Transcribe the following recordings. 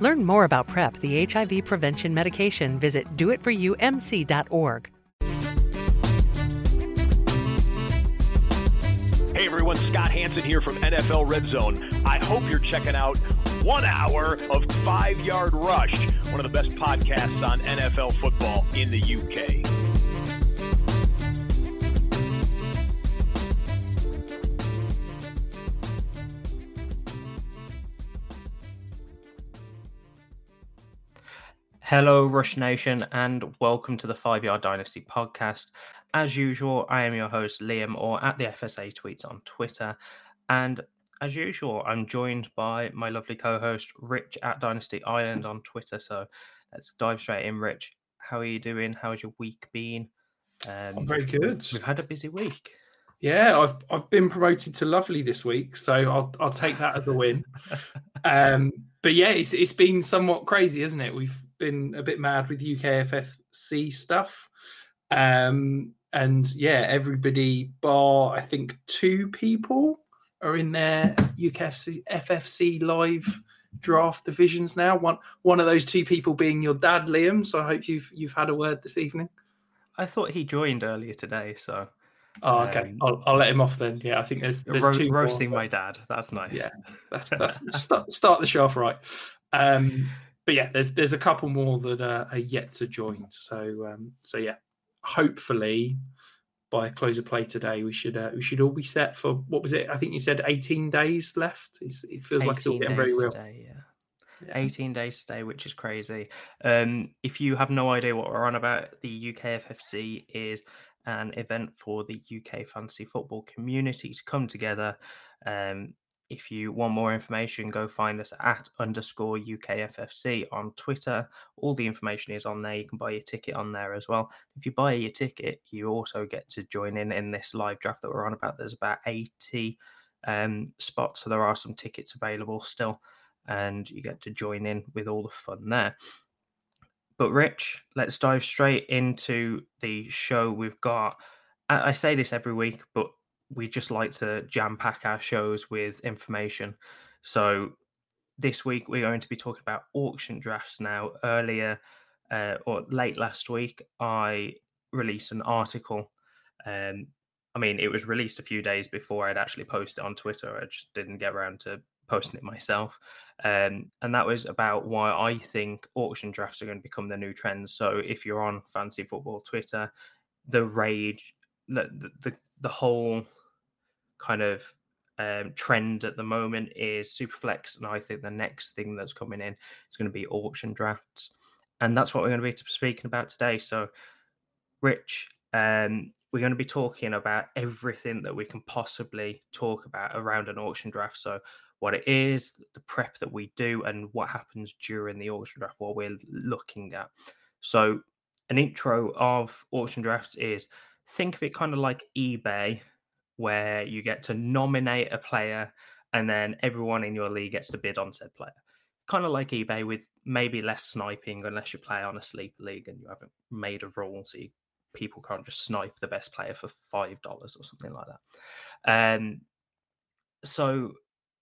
Learn more about PrEP, the HIV prevention medication. Visit doitforumc.org. Hey everyone, Scott Hanson here from NFL Red Zone. I hope you're checking out one hour of Five Yard Rush, one of the best podcasts on NFL football in the UK. Hello, Rush Nation, and welcome to the Five Yard Dynasty podcast. As usual, I am your host, Liam, or at the FSA Tweets on Twitter. And as usual, I'm joined by my lovely co host, Rich at Dynasty Island on Twitter. So let's dive straight in. Rich, how are you doing? How has your week been? Um, I'm very good. We've had a busy week. Yeah, I've I've been promoted to lovely this week, so I'll I'll take that as a win. um, but yeah, it's it's been somewhat crazy, isn't it? We've been a bit mad with UKFFC stuff. Um, and yeah, everybody bar I think two people are in their UKFC FFC live draft divisions now. One one of those two people being your dad, Liam. So I hope you've you've had a word this evening. I thought he joined earlier today, so Oh, okay. Um, I'll, I'll let him off then. Yeah, I think there's there's ro- two more, roasting but- my dad. That's nice. Yeah, that's that's start, start the show off right. Um, but yeah, there's there's a couple more that are, are yet to join. So um, so yeah, hopefully by close of play today, we should uh, we should all be set for what was it? I think you said 18 days left. It's, it feels like it's all getting very real. today, yeah. 18 days today, which is crazy. Um, if you have no idea what we're on about, the UKFFC is an event for the UK fantasy football community to come together. Um, if you want more information, go find us at underscore UKFFC on Twitter. All the information is on there. You can buy your ticket on there as well. If you buy your ticket, you also get to join in in this live draft that we're on about. There's about 80 um, spots, so there are some tickets available still, and you get to join in with all the fun there. But Rich, let's dive straight into the show we've got. I, I say this every week, but we just like to jam pack our shows with information. So this week we're going to be talking about auction drafts now. Earlier uh, or late last week, I released an article. Um, I mean, it was released a few days before I'd actually posted on Twitter. I just didn't get around to posting it myself. Um, and that was about why I think auction drafts are going to become the new trend. So if you're on fantasy football Twitter, the rage, the the, the whole kind of um, trend at the moment is Superflex, and I think the next thing that's coming in is going to be auction drafts. and that's what we're going to be speaking about today. So, Rich, um, we're going to be talking about everything that we can possibly talk about around an auction draft. So, what it is, the prep that we do, and what happens during the auction draft, what we're looking at. So, an intro of auction drafts is think of it kind of like eBay, where you get to nominate a player and then everyone in your league gets to bid on said player. Kind of like eBay with maybe less sniping unless you play on a sleeper league and you haven't made a rule so you, people can't just snipe the best player for five dollars or something like that. Um, so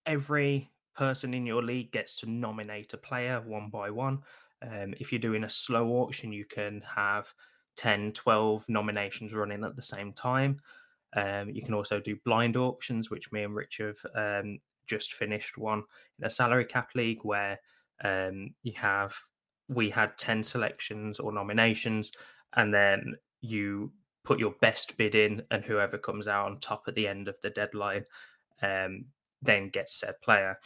every person in your league gets to nominate a player one by one. Um, if you're doing a slow auction, you can have 10, 12 nominations running at the same time. Um, you can also do blind auctions, which me and Rich have um, just finished one in a salary cap league where um, you have we had 10 selections or nominations, and then you put your best bid in, and whoever comes out on top at the end of the deadline um, then gets said player.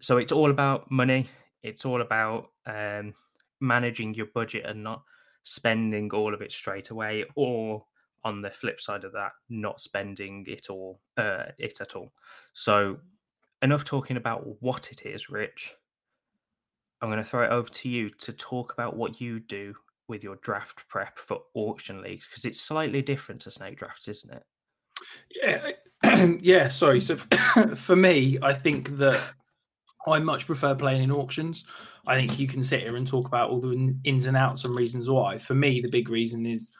So it's all about money. It's all about um, managing your budget and not spending all of it straight away, or on the flip side of that, not spending it all, uh, it at all. So enough talking about what it is, Rich. I'm going to throw it over to you to talk about what you do with your draft prep for auction leagues because it's slightly different to snake drafts, isn't it? Yeah, yeah. Sorry. So for me, I think that I much prefer playing in auctions. I think you can sit here and talk about all the ins and outs and reasons why. For me, the big reason is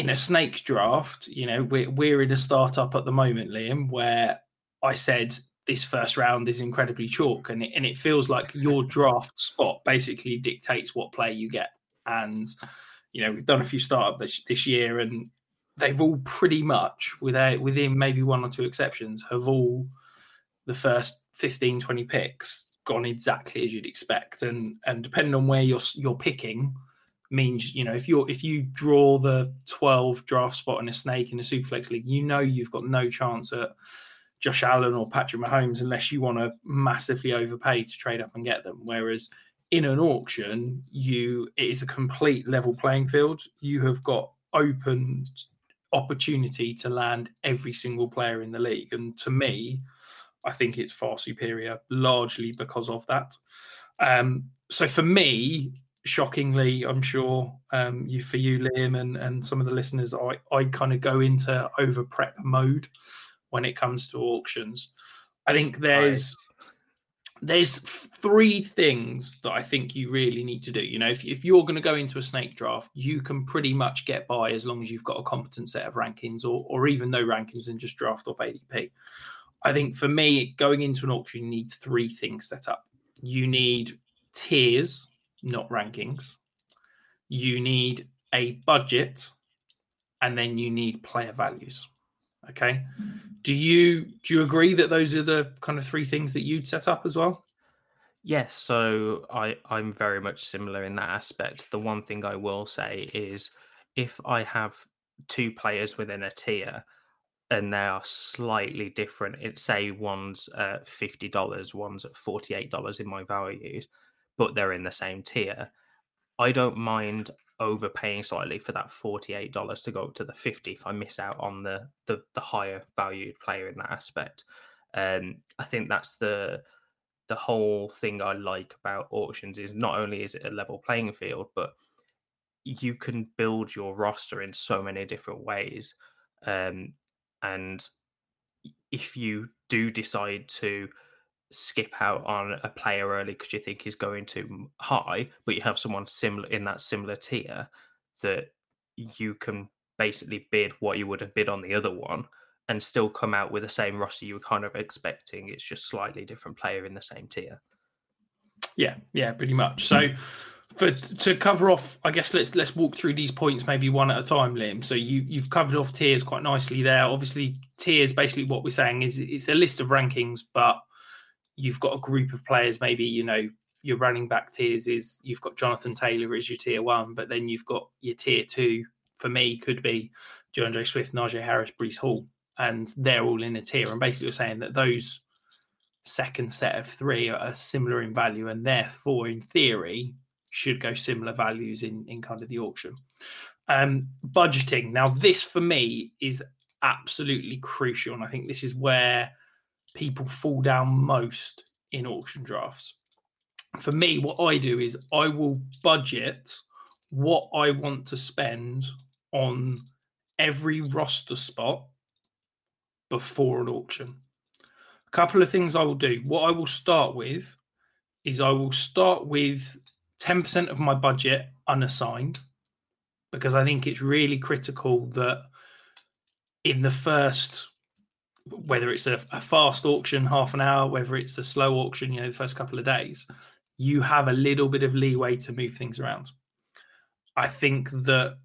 in a snake draft. You know, we're we're in a startup at the moment, Liam, where I said this first round is incredibly chalk, and it, and it feels like your draft spot basically dictates what play you get. And you know, we've done a few startup this, this year, and they've all pretty much, without within maybe one or two exceptions, have all the first 15, 20 picks gone exactly as you'd expect. And and depending on where you're you're picking, means you know if you're if you draw the 12 draft spot in a snake in a superflex league, you know you've got no chance at Josh Allen or Patrick Mahomes unless you want to massively overpay to trade up and get them. Whereas in an auction, you it is a complete level playing field. You have got open opportunity to land every single player in the league. And to me, I think it's far superior, largely because of that. Um, so for me, shockingly, I'm sure um, you for you, Liam, and, and some of the listeners, I, I kind of go into over prep mode when it comes to auctions. I think there's there's three things that I think you really need to do. You know, if, if you're going to go into a snake draft, you can pretty much get by as long as you've got a competent set of rankings or, or even no rankings and just draft off ADP. I think for me, going into an auction, you need three things set up. You need tiers, not rankings. You need a budget, and then you need player values. Okay. Do you do you agree that those are the kind of three things that you'd set up as well? Yes, so I I'm very much similar in that aspect. The one thing I will say is if I have two players within a tier and they are slightly different, it say one's at fifty dollars, one's at forty eight dollars in my values, but they're in the same tier. I don't mind overpaying slightly for that $48 to go up to the 50 if I miss out on the the, the higher valued player in that aspect. Um, I think that's the the whole thing I like about auctions is not only is it a level playing field, but you can build your roster in so many different ways. Um, and if you do decide to skip out on a player early because you think he's going too high, but you have someone similar in that similar tier that you can basically bid what you would have bid on the other one and still come out with the same roster you were kind of expecting. It's just slightly different player in the same tier. Yeah, yeah, pretty much. So mm. for to cover off, I guess let's let's walk through these points maybe one at a time, Liam. So you you've covered off tiers quite nicely there. Obviously, tiers basically what we're saying is it's a list of rankings, but you've got a group of players, maybe, you know, your running back tiers is you've got Jonathan Taylor as your tier one, but then you've got your tier two, for me, could be D'Andre Swift, Najee Harris, Breece Hall, and they're all in a tier. And basically, you're saying that those second set of three are similar in value, and therefore, in theory, should go similar values in in kind of the auction. Um, budgeting. Now, this for me is absolutely crucial, and I think this is where people fall down most in auction drafts. For me, what I do is I will budget what I want to spend on every roster spot before an auction. A couple of things I will do. What I will start with is I will start with 10% of my budget unassigned because I think it's really critical that in the first, whether it's a, a, fast auction, half an hour, whether it's a slow auction, you know, the first couple of days, you have a little bit of leeway to move things around. I think that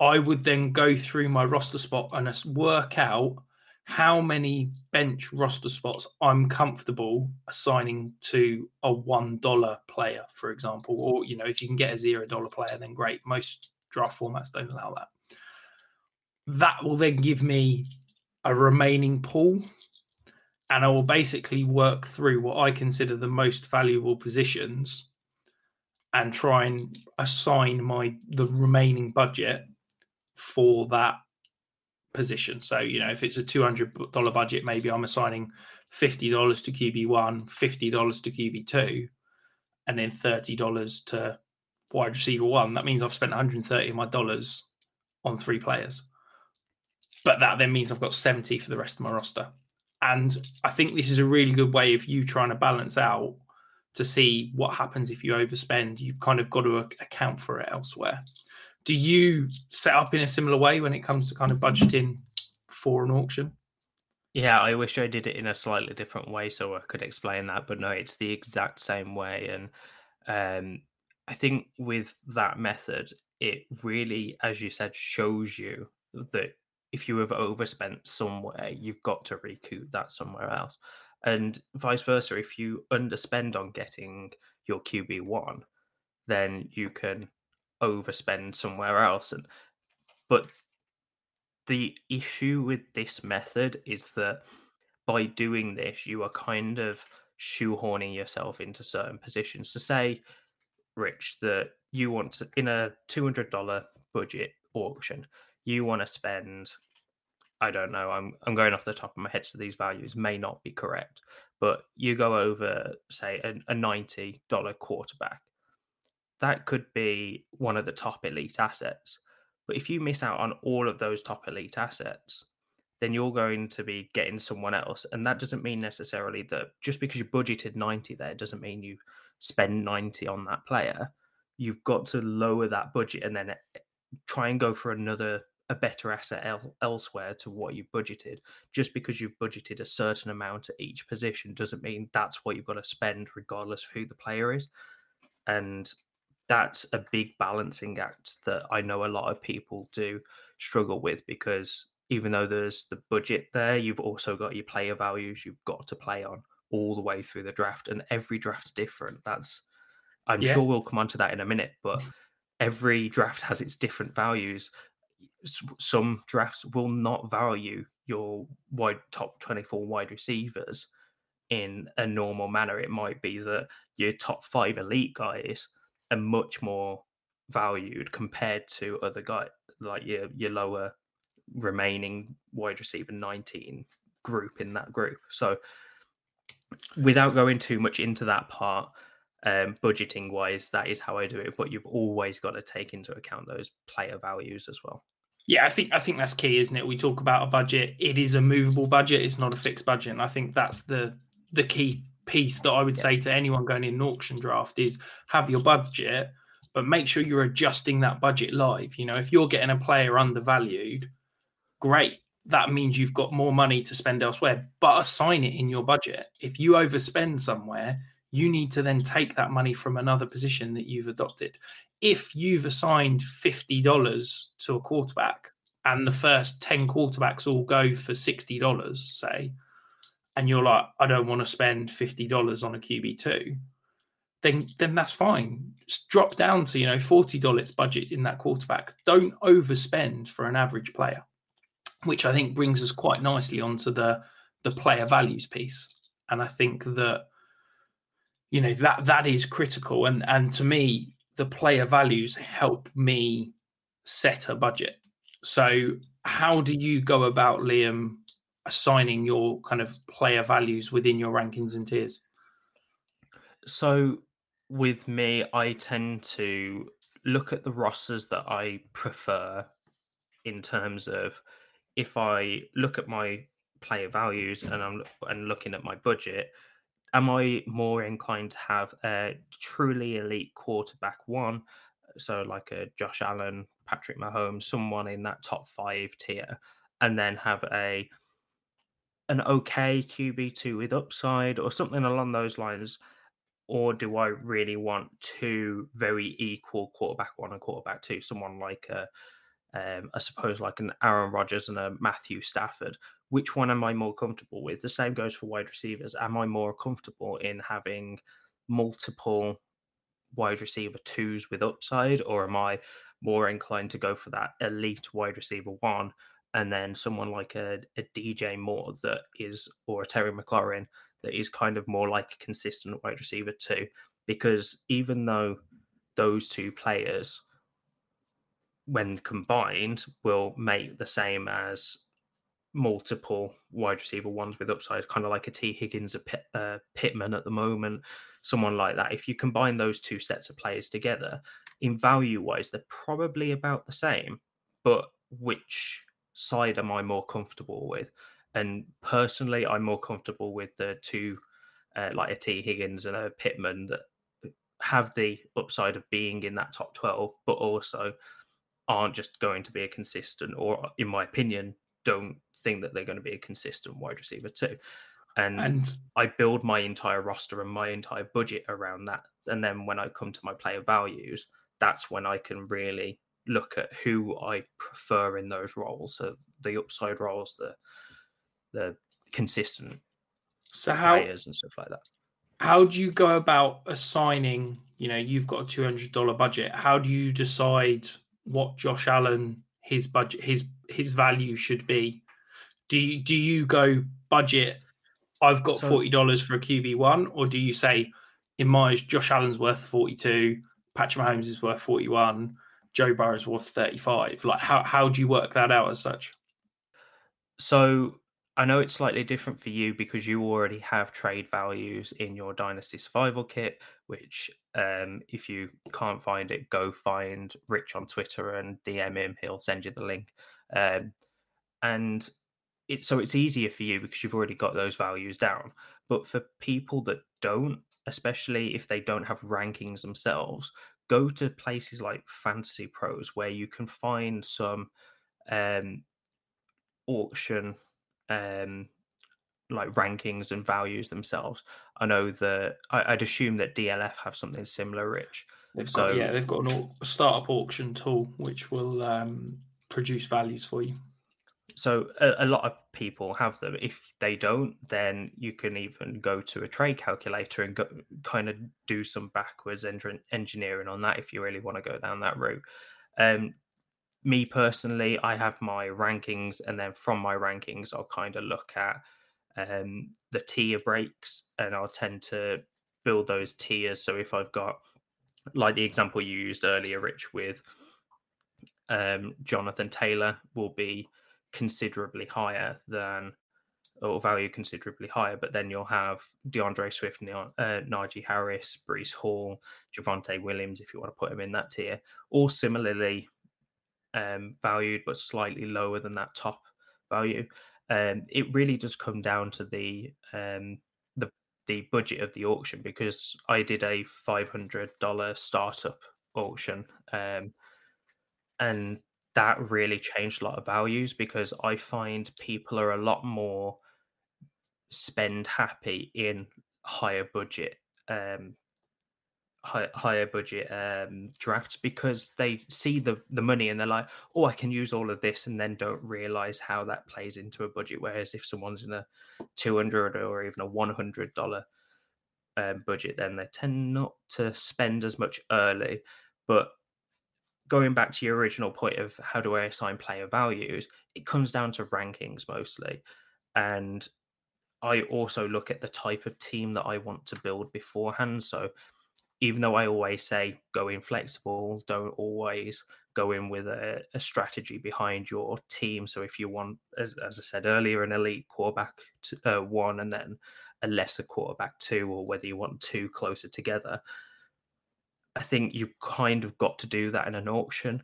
I would then go through my roster spot and work out how many bench roster spots I'm comfortable assigning to a one dollar player, for example, or you know, if you can get a zero dollar player, then great. Most draft formats don't allow that. That will then give me a remaining pool, and I will basically work through what I consider the most valuable positions and try and assign my the remaining budget for that position. So, you know, if it's a $200 budget, maybe I'm assigning $50 to QB1, $50 to QB2, and then $30 to wide receiver one. That means I've spent 130 of my dollars on three players. But that then means I've got 70 for the rest of my roster. And I think this is a really good way of you trying to balance out to see what happens if you overspend. You've kind of got to account for it elsewhere. Do you set up in a similar way when it comes to kind of budgeting for an auction? Yeah, I wish I did it in a slightly different way so I could explain that, but no, it's the exact same way. And um, I think with that method, it really, as you said, shows you that if you have overspent somewhere, you've got to recoup that somewhere else. And vice versa, if you underspend on getting your QB1, then you can overspend somewhere else. And but the issue with this method is that by doing this, you are kind of shoehorning yourself into certain positions. To say, Rich, that you want to in a two hundred dollar budget auction, you want to spend. I don't know. I'm I'm going off the top of my head, so these values may not be correct. But you go over, say, a, a ninety dollar quarterback that could be one of the top elite assets. But if you miss out on all of those top elite assets, then you're going to be getting someone else. And that doesn't mean necessarily that just because you budgeted 90 there doesn't mean you spend 90 on that player. You've got to lower that budget and then try and go for another a better asset el- elsewhere to what you budgeted. Just because you've budgeted a certain amount at each position doesn't mean that's what you've got to spend, regardless of who the player is. And that's a big balancing act that I know a lot of people do struggle with because even though there's the budget there, you've also got your player values you've got to play on all the way through the draft, and every draft's different. That's I'm yeah. sure we'll come on to that in a minute, but mm. Every draft has its different values. Some drafts will not value your wide top 24 wide receivers in a normal manner. It might be that your top five elite guys are much more valued compared to other guys like your your lower remaining wide receiver 19 group in that group. So without going too much into that part, um, budgeting wise, that is how I do it. But you've always got to take into account those player values as well. Yeah, I think I think that's key, isn't it? We talk about a budget; it is a movable budget; it's not a fixed budget. And I think that's the the key piece that I would yeah. say to anyone going in an auction draft is have your budget, but make sure you're adjusting that budget live. You know, if you're getting a player undervalued, great. That means you've got more money to spend elsewhere, but assign it in your budget. If you overspend somewhere, you need to then take that money from another position that you've adopted. If you've assigned $50 to a quarterback and the first 10 quarterbacks all go for $60, say, and you're like, I don't want to spend fifty dollars on a QB two, then then that's fine. Just drop down to you know forty dollars budget in that quarterback. Don't overspend for an average player, which I think brings us quite nicely onto the the player values piece. And I think that you know that that is critical. And and to me, the player values help me set a budget. So, how do you go about, Liam, assigning your kind of player values within your rankings and tiers? So, with me, I tend to look at the rosters that I prefer in terms of if I look at my player values and I'm and looking at my budget, am I more inclined to have a truly elite quarterback one, so like a Josh Allen, Patrick Mahomes, someone in that top five tier, and then have a an okay QB two with upside or something along those lines? Or do I really want two very equal quarterback one and quarterback two? Someone like a um, I suppose like an Aaron Rodgers and a Matthew Stafford. Which one am I more comfortable with? The same goes for wide receivers. Am I more comfortable in having multiple wide receiver twos with upside, or am I more inclined to go for that elite wide receiver one and then someone like a, a DJ Moore that is, or a Terry McLaurin that is kind of more like a consistent wide receiver two? Because even though those two players when combined, will make the same as multiple wide receiver ones with upside, kind of like a Tee Higgins, a Pitt, uh, Pittman at the moment, someone like that. If you combine those two sets of players together, in value wise, they're probably about the same. But which side am I more comfortable with? And personally, I'm more comfortable with the two, uh, like a Tee Higgins and a Pittman that have the upside of being in that top 12, but also aren't just going to be a consistent, or in my opinion, don't think that they're going to be a consistent wide receiver too. And, and I build my entire roster and my entire budget around that. And then when I come to my player values, that's when I can really look at who I prefer in those roles. So the upside roles, the the consistent so how, players and stuff like that. How do you go about assigning? You know, you've got a two hundred dollar budget. How do you decide what Josh Allen his budget his his value should be. Do you do you go budget? I've got so, forty dollars for a QB one, or do you say in my Josh Allen's worth forty two, Patrick Mahomes is worth forty one, Joe Burrow is worth thirty five? Like how how do you work that out as such? So I know it's slightly different for you because you already have trade values in your Dynasty Survival Kit, which, um, if you can't find it, go find Rich on Twitter and DM him. He'll send you the link. Um, and it's so it's easier for you because you've already got those values down. But for people that don't, especially if they don't have rankings themselves, go to places like Fantasy Pros where you can find some um, auction um, like rankings and values themselves. I know that I, would assume that DLF have something similar, Rich. They've so, got, yeah, they've got an, a startup auction tool which will um, produce values for you. So a, a, lot of people have them. If they don't, then you can even go to a trade calculator and go, kind of do some backwards engineering on that if you really want to go down that route. Um, me personally, I have my rankings, and then from my rankings, I'll kind of look at um, the tier breaks, and I'll tend to build those tiers. So if I've got, like the example you used earlier, Rich, with um, Jonathan Taylor, will be considerably higher than or value considerably higher, but then you'll have D'Andre Swift, uh, Najee Harris, Breece Hall, Javonte Williams, if you want to put him in that tier, all similarly um, valued, but slightly lower than that top value. Um, it really does come down to the um, the the budget of the auction because I did a five hundred dollar startup auction, um, and that really changed a lot of values because I find people are a lot more spend happy in higher budget um, high, higher budget um, drafts because they see the the money and they're like, oh, I can use all of this, and then don't realize how that plays into a budget. Whereas if someone's in a two hundred or even a one hundred dollar um, budget, then they tend not to spend as much early. But going back to your original point of how do I assign player values, it comes down to rankings mostly, and I also look at the type of team that I want to build beforehand. So even though I always say go in flexible, don't always go in with a, a strategy behind your team. So if you want, as, as I said earlier, an elite quarterback to, uh, one and then a lesser quarterback two, or whether you want two closer together, I think you kind of got to do that in an auction,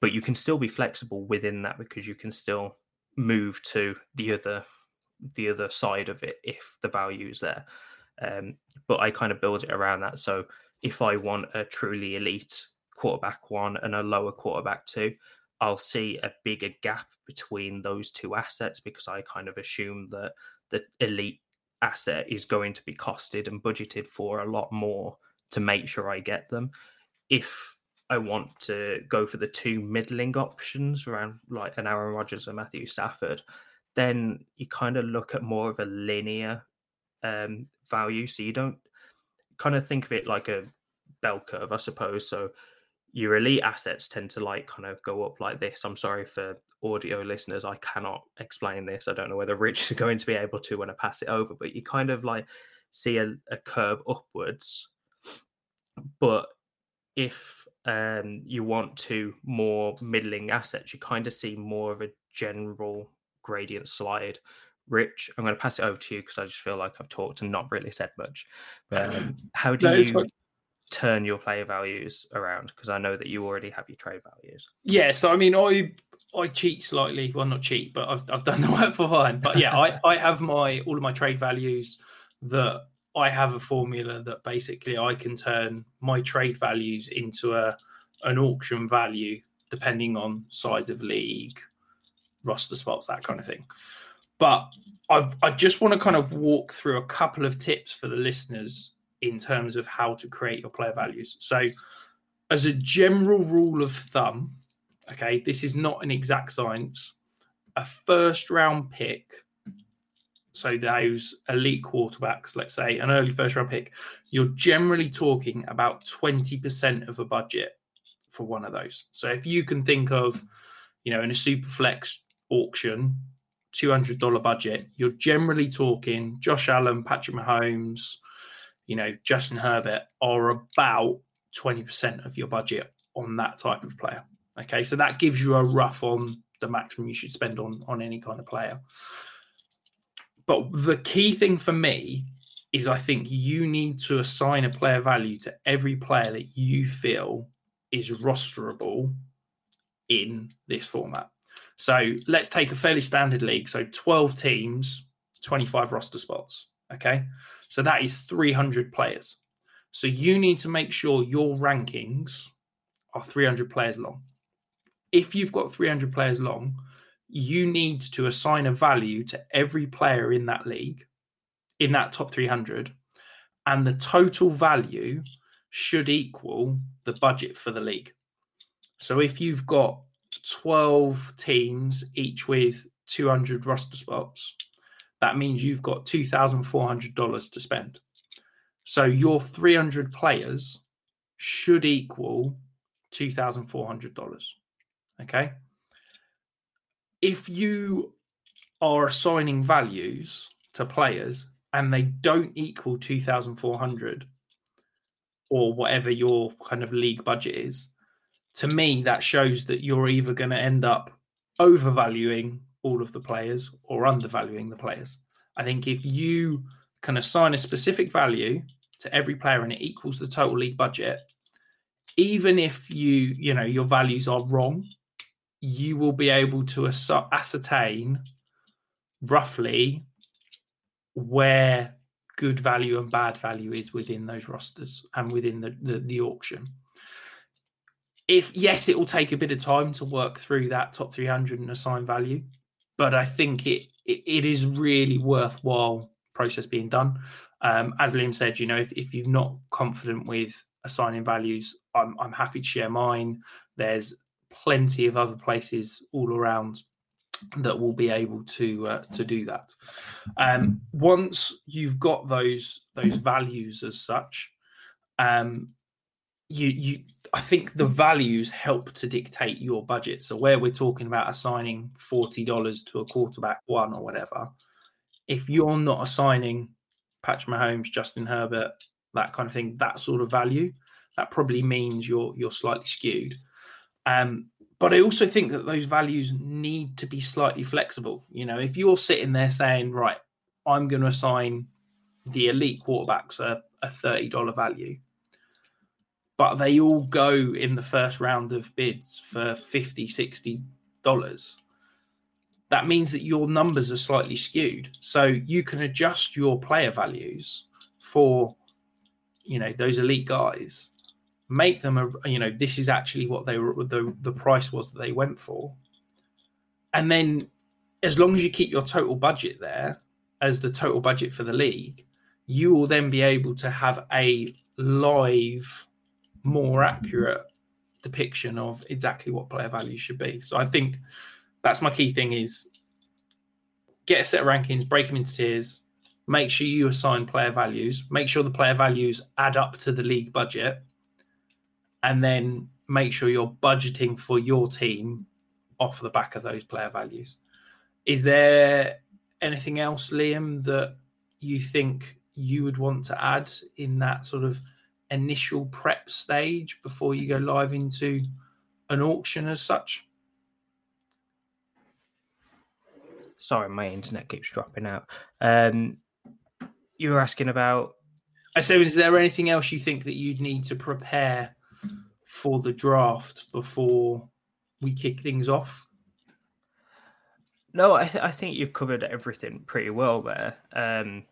but you can still be flexible within that because you can still move to the other the other side of it if the value is there. Um, but I kind of build it around that. So if I want a truly elite quarterback one and a lower quarterback two, I'll see a bigger gap between those two assets because I kind of assume that the elite asset is going to be costed and budgeted for a lot more to make sure I get them. If I want to go for the two middling options around like an Aaron Rodgers and Matthew Stafford, then you kind of look at more of a linear um, value. So you don't kind of think of it like a bell curve, I suppose. So your elite assets tend to like kind of go up like this. I'm sorry for audio listeners, I cannot explain this. I don't know whether Rich is going to be able to when I pass it over, but you kind of like see a, a curve upwards. But if um, you want to more middling assets, you kind of see more of a general gradient slide. Rich, I'm going to pass it over to you because I just feel like I've talked and not really said much. But um, how do no, you turn your player values around? Because I know that you already have your trade values. Yeah, so I mean, I I cheat slightly. Well, not cheat, but I've I've done the work for behind. But yeah, I I have my all of my trade values that I have a formula that basically I can turn my trade values into a an auction value depending on size of league, roster spots, that kind of thing. But I've, I just want to kind of walk through a couple of tips for the listeners in terms of how to create your player values. So, as a general rule of thumb, okay, this is not an exact science. A first round pick, so those elite quarterbacks, let's say an early first round pick, you're generally talking about 20% of a budget for one of those. So if you can think of, you know, in a super flex auction, $200 budget, you're generally talking Josh Allen, Patrick Mahomes, you know, Justin Herbert are about 20% of your budget on that type of player. Okay, so that gives you a rough on the maximum you should spend on on any kind of player. But the key thing for me is I think you need to assign a player value to every player that you feel is rosterable in this format. So let's take a fairly standard league. So 12 teams, 25 roster spots. Okay. So that is 300 players. So you need to make sure your rankings are 300 players long. If you've got 300 players long, you need to assign a value to every player in that league, in that top 300, and the total value should equal the budget for the league. So if you've got 12 teams, each with 200 roster spots, that means you've got $2,400 to spend. So your 300 players should equal $2,400. Okay. If you are assigning values to players and they don't equal 2,400 or whatever your kind of league budget is, to me, that shows that you're either going to end up overvaluing all of the players or undervaluing the players. I think if you can assign a specific value to every player and it equals the total league budget, even if you, you know, your values are wrong, you will be able to ascertain roughly where good value and bad value is within those rosters and within the, the, the auction if yes, it will take a bit of time to work through that top 300 and assign value, but I think it it, it is really worthwhile process being done. Um, as Liam said, you know, if, if you're not confident with assigning values, I'm I'm happy to share mine. There's plenty of other places all around that will be able to uh, to do that. Um, once you've got those those values as such, um, you you I think the values help to dictate your budget. So where we're talking about assigning forty dollars to a quarterback one or whatever, if you're not assigning Patrick Mahomes, Justin Herbert, that kind of thing, that sort of value, that probably means you're you're slightly skewed. Um, but I also think that those values need to be slightly flexible. You know, if you're sitting there saying, right, I'm going to assign the elite quarterbacks a, a $30 value, but they all go in the first round of bids for 50 60 dollars that means that your numbers are slightly skewed so you can adjust your player values for you know those elite guys make them a you know this is actually what they were the the price was that they went for. And then as long as you keep your total budget there as the total budget for the league you will then be able to have a live more accurate depiction of exactly what player value should be. So i think that's my key thing is get a set of rankings break them into tiers make sure you assign player values make sure the player values add up to the league budget and then make sure you're budgeting for your team off the back of those player values. Is there anything else, Liam, that you think you would want to add in that sort of initial prep stage before you go live into an auction as such? Sorry, my internet keeps dropping out. Um, you were asking about. I said, is there anything else you think that you'd need to prepare for the draft before we kick things off? No, I, th- I think you've covered everything pretty well there. Um,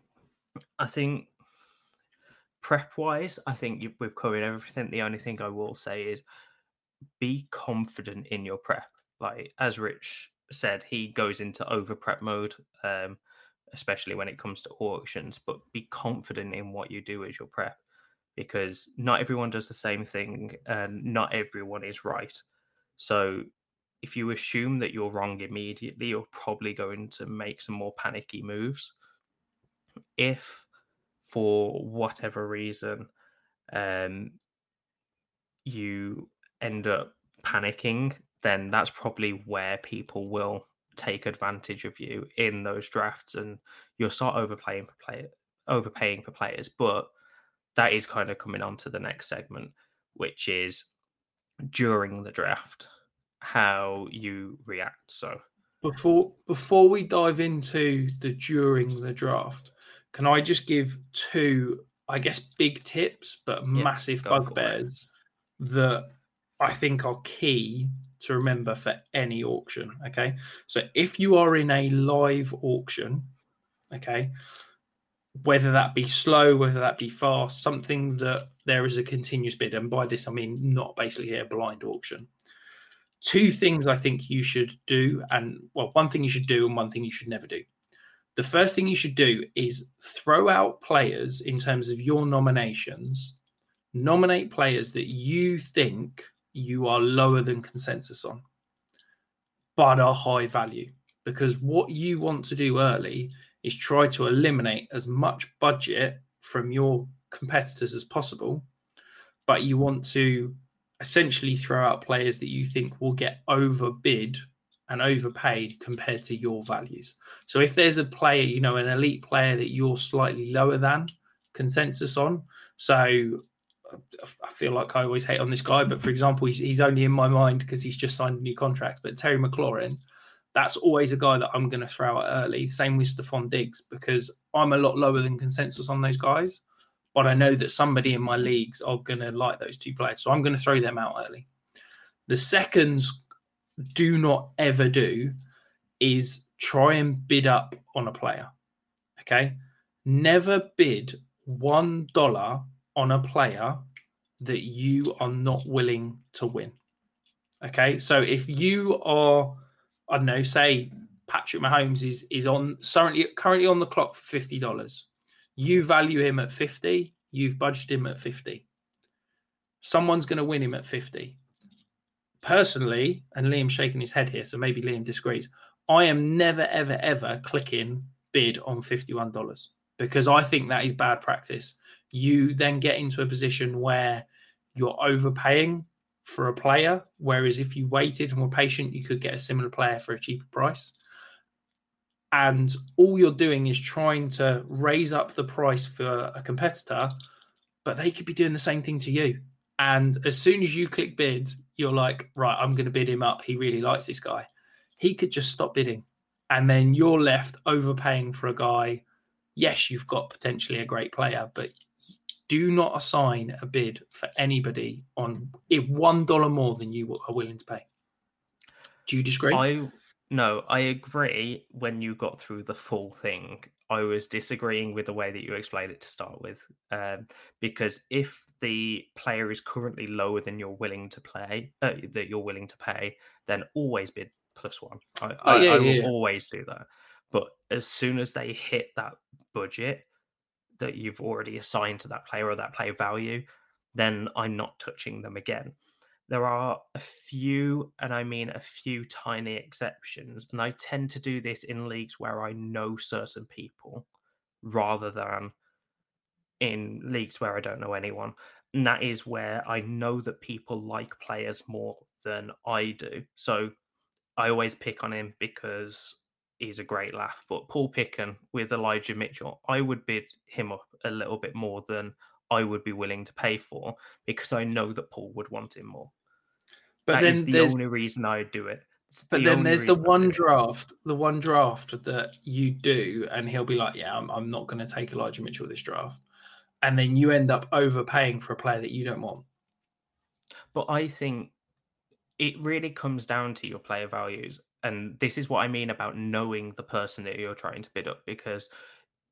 I think prep wise, I think you, we've covered everything. The only thing I will say is be confident in your prep. Like as Rich said, he goes into over prep mode, um, especially when it comes to auctions. But be confident in what you do as your prep because not everyone does the same thing and not everyone is right. So if you assume that you're wrong immediately, you're probably going to make some more panicky moves. If for whatever reason um, you end up panicking, then that's probably where people will take advantage of you in those drafts and you'll start overplaying for play overpaying for players. But that is kind of coming on to the next segment, which is during the draft, how you react. So before before we dive into the during the draft, can I just give two, I guess, big tips but yeah, massive bugbears that I think are key to remember for any auction. Okay. So if you are in a live auction, okay, whether that be slow, whether that be fast, something that there is a continuous bid. And by this, I mean not basically a blind auction. Two things I think you should do, and well, one thing you should do, and one thing you should never do. The first thing you should do is throw out players in terms of your nominations, nominate players that you think you are lower than consensus on, but are high value. Because what you want to do early is try to eliminate as much budget from your competitors as possible, but you want to essentially throw out players that you think will get overbid and overpaid compared to your values. So if there's a player, you know, an elite player that you're slightly lower than consensus on, so I feel like I always hate on this guy, but for example, he's, he's only in my mind because he's just signed a new contract. But Terry McLaurin, that's always a guy that I'm going to throw out early. Same with Stefon Diggs because I'm a lot lower than consensus on those guys, but I know that somebody in my leagues are going to like those two players, so I'm going to throw them out early. The seconds do not ever do is try and bid up on a player. Okay, never bid one dollar on a player that you are not willing to win. Okay, so if you are I don't know, say Patrick Mahomes is is on currently currently on the clock for fifty dollars. You value him at fifty. You've budgeted him at fifty. Someone's going to win him at fifty. Personally, and Liam's shaking his head here, so maybe Liam disagrees. I am never, ever, ever clicking bid on fifty-one dollars because I think that is bad practice. You then get into a position where you're overpaying for a player. Whereas if you waited and were patient, you could get a similar player for a cheaper price. And all you're doing is trying to raise up the price for a competitor but they could be doing the same thing to you. And as soon as you click bid, you're like, right, I'm going to bid him up. He really likes this guy. He could just stop bidding. And then you're left overpaying for a guy. Yes, you've got potentially a great player, but do not assign a bid for anybody on it one dollar more than you are willing to pay. Do you disagree? I no, I agree. When you got through the full thing, I was disagreeing with the way that you explained it to start with, um, because if the player is currently lower than you're willing to play, uh, that you're willing to pay, then always bid plus one. I, Oh, yeah, I, I will yeah, yeah. always do that. But as soon as they hit that budget that you've already assigned to that player or that player value, then I'm not touching them again. There are a few, and I mean a few tiny exceptions, and I tend to do this in leagues where I know certain people rather than in leagues where I don't know anyone. And that is where I know that people like players more than I do. So I always pick on him because he's a great laugh. But Paul Picken with Elijah Mitchell, I would bid him up a little bit more than I would be willing to pay for because I know that Paul would want him more. But That is then the there's- only reason I would do it. But the then there's the one draft, the one draft that you do, and he'll be like, "Yeah, I'm, I'm not going to take Elijah Mitchell this draft," and then you end up overpaying for a player that you don't want. But I think it really comes down to your player values. And this is what I mean about knowing the person that you're trying to bid up. Because